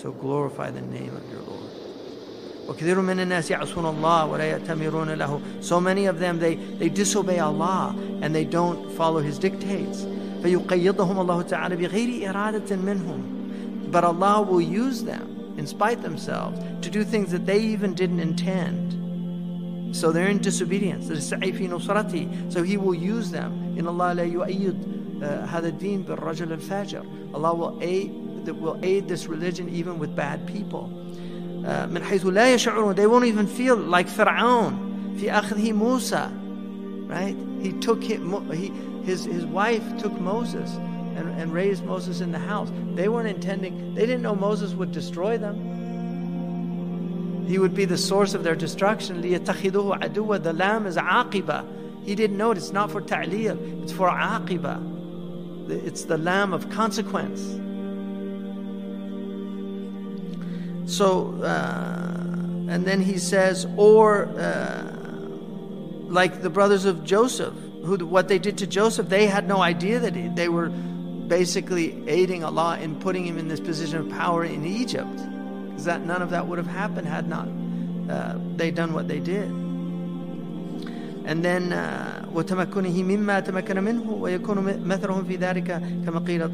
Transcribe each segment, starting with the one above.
So glorify the name of your Lord. وكثير من الناس يعصون الله ولا يأتمرون له So many of them, they, they disobey Allah and they don't follow His dictates. فيقيضهم الله تعالى بغير إرادة منهم. But Allah will use them, in spite themselves, to do things that they even didn't intend. So they're in disobedience. So He will use them. إن الله لا يؤيد هذا الدين بالرجل الفاجر. Allah will aid, that will aid this religion even with bad people. Uh, they won't even feel like فرعون في أخذه موسى right? He took him, he, his, his wife took Moses and, and raised Moses in the house. They weren't intending they didn't know Moses would destroy them. He would be the source of their destruction. ليتخذوه عدوا. The lam is عاقبة he didn't know it. It's not for ta'lil. It's for عاقبة it's the lam of consequence. So, uh, and then he says, or uh, like the brothers of Joseph, who what they did to Joseph, they had no idea that he, they were basically aiding Allah in putting him in this position of power in Egypt, because that none of that would have happened had not uh, they done what they did. And then وتمكنه مما تمكن منه ويكون مثلهم في ذلك كما قيل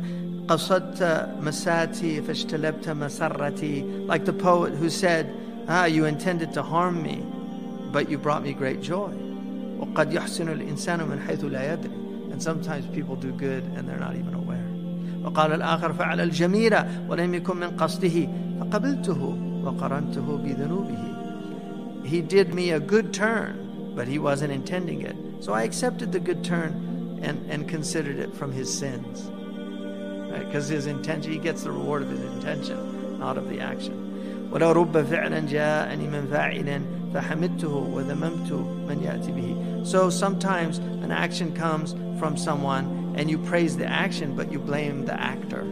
قصدت مساتي فاجتلبت مسرتي like the poet who said ah you intended to harm me but you brought me great joy وقد يحسن الإنسان من حيث لا يدري and sometimes people do good and they're not even aware وقال الآخر فعل الجميل ولم يكن من قصده فقبلته وقرنته بذنوبه he did me a good turn but he wasn't intending it so I accepted the good turn and, and considered it from his sins because his intention, he gets the reward of his intention, not of the action. ولو رب فعلا جاءني من فاعل فحمدته وذممت من يأتي به. So sometimes an action comes from someone and you praise the action, but you blame the actor.